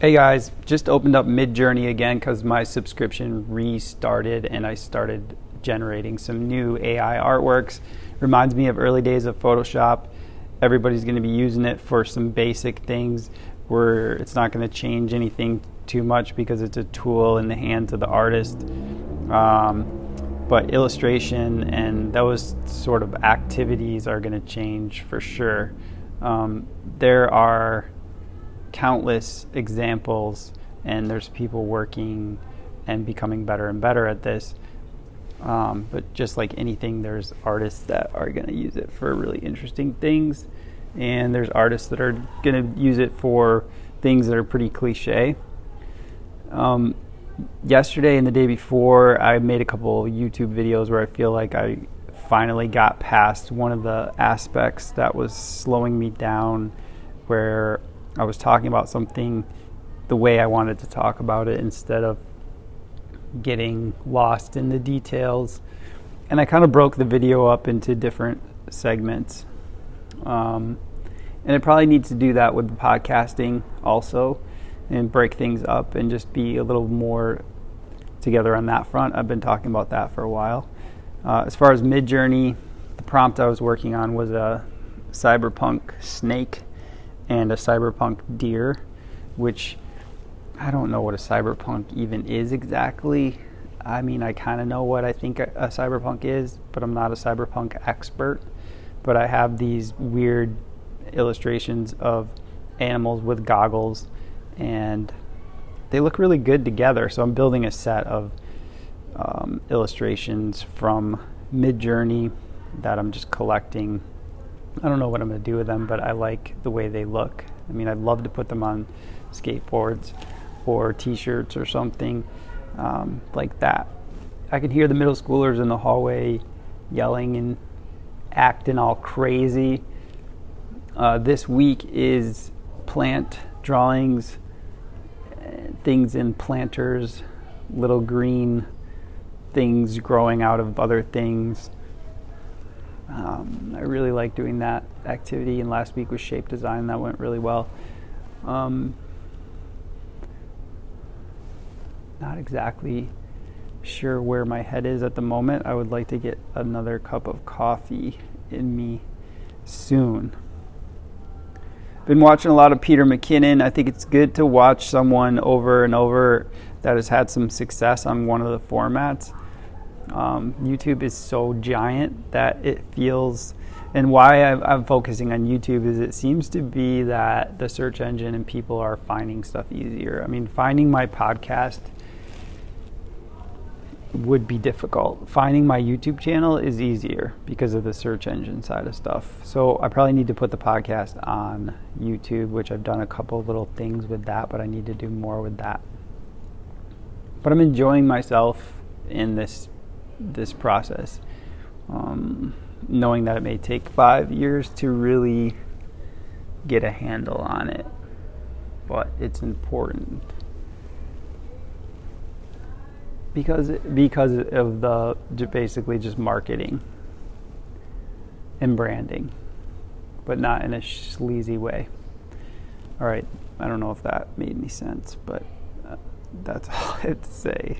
Hey guys, just opened up Midjourney again because my subscription restarted and I started generating some new AI artworks. Reminds me of early days of Photoshop. Everybody's going to be using it for some basic things where it's not going to change anything too much because it's a tool in the hands of the artist. Um, but illustration and those sort of activities are going to change for sure. Um, there are countless examples, and there's people working and becoming better and better at this. Um, but just like anything, there's artists that are going to use it for really interesting things, and there's artists that are going to use it for things that are pretty cliche. Um, yesterday and the day before, I made a couple YouTube videos where I feel like I finally got past one of the aspects that was slowing me down, where I was talking about something the way I wanted to talk about it instead of getting lost in the details. And I kind of broke the video up into different segments. Um, and it probably needs to do that with the podcasting also and break things up and just be a little more together on that front. I've been talking about that for a while. Uh, as far as Midjourney, the prompt I was working on was a cyberpunk snake and a cyberpunk deer, which I don't know what a cyberpunk even is exactly. I mean, I kind of know what I think a, a, cyberpunk is, but I'm not a cyberpunk expert. But I have these weird illustrations of animals with goggles, and they look really good together. So I'm building a set of um, illustrations from Midjourney that I'm just collecting I don't know what I'm going to do with them, but I like the way they look. I mean, I'd love to put them on skateboards or T-shirts or something um, like that. I can hear the middle schoolers in the hallway yelling and acting all crazy. Uh, this week is plant drawings, things in planters, little green things growing out of other things. Um, I really like doing that activity, and last week was shape design. That went really well. Um, not exactly sure where my head is at the moment. I would like to get another cup of coffee in me soon. Been watching a lot of Peter McKinnon. I think it's good to watch someone over and over that has had some success on one of the formats. Um, YouTube is so giant that it feels, and why I'm, I'm, focusing on YouTube is it seems to be that the search engine and people are finding stuff easier. I mean, finding my podcast would be difficult. Finding my YouTube channel is easier because of the search engine side of stuff. So I probably need to put the podcast on YouTube, which I've done a couple little things with that, but I need to do more with that. But I'm enjoying myself in this this process, um, knowing that it may take five years to really get a handle on it, but it's important because because of the basically just marketing and branding, but not in a sleazy way. All right, I don't know if that made any sense, but uh, that's all I have to say.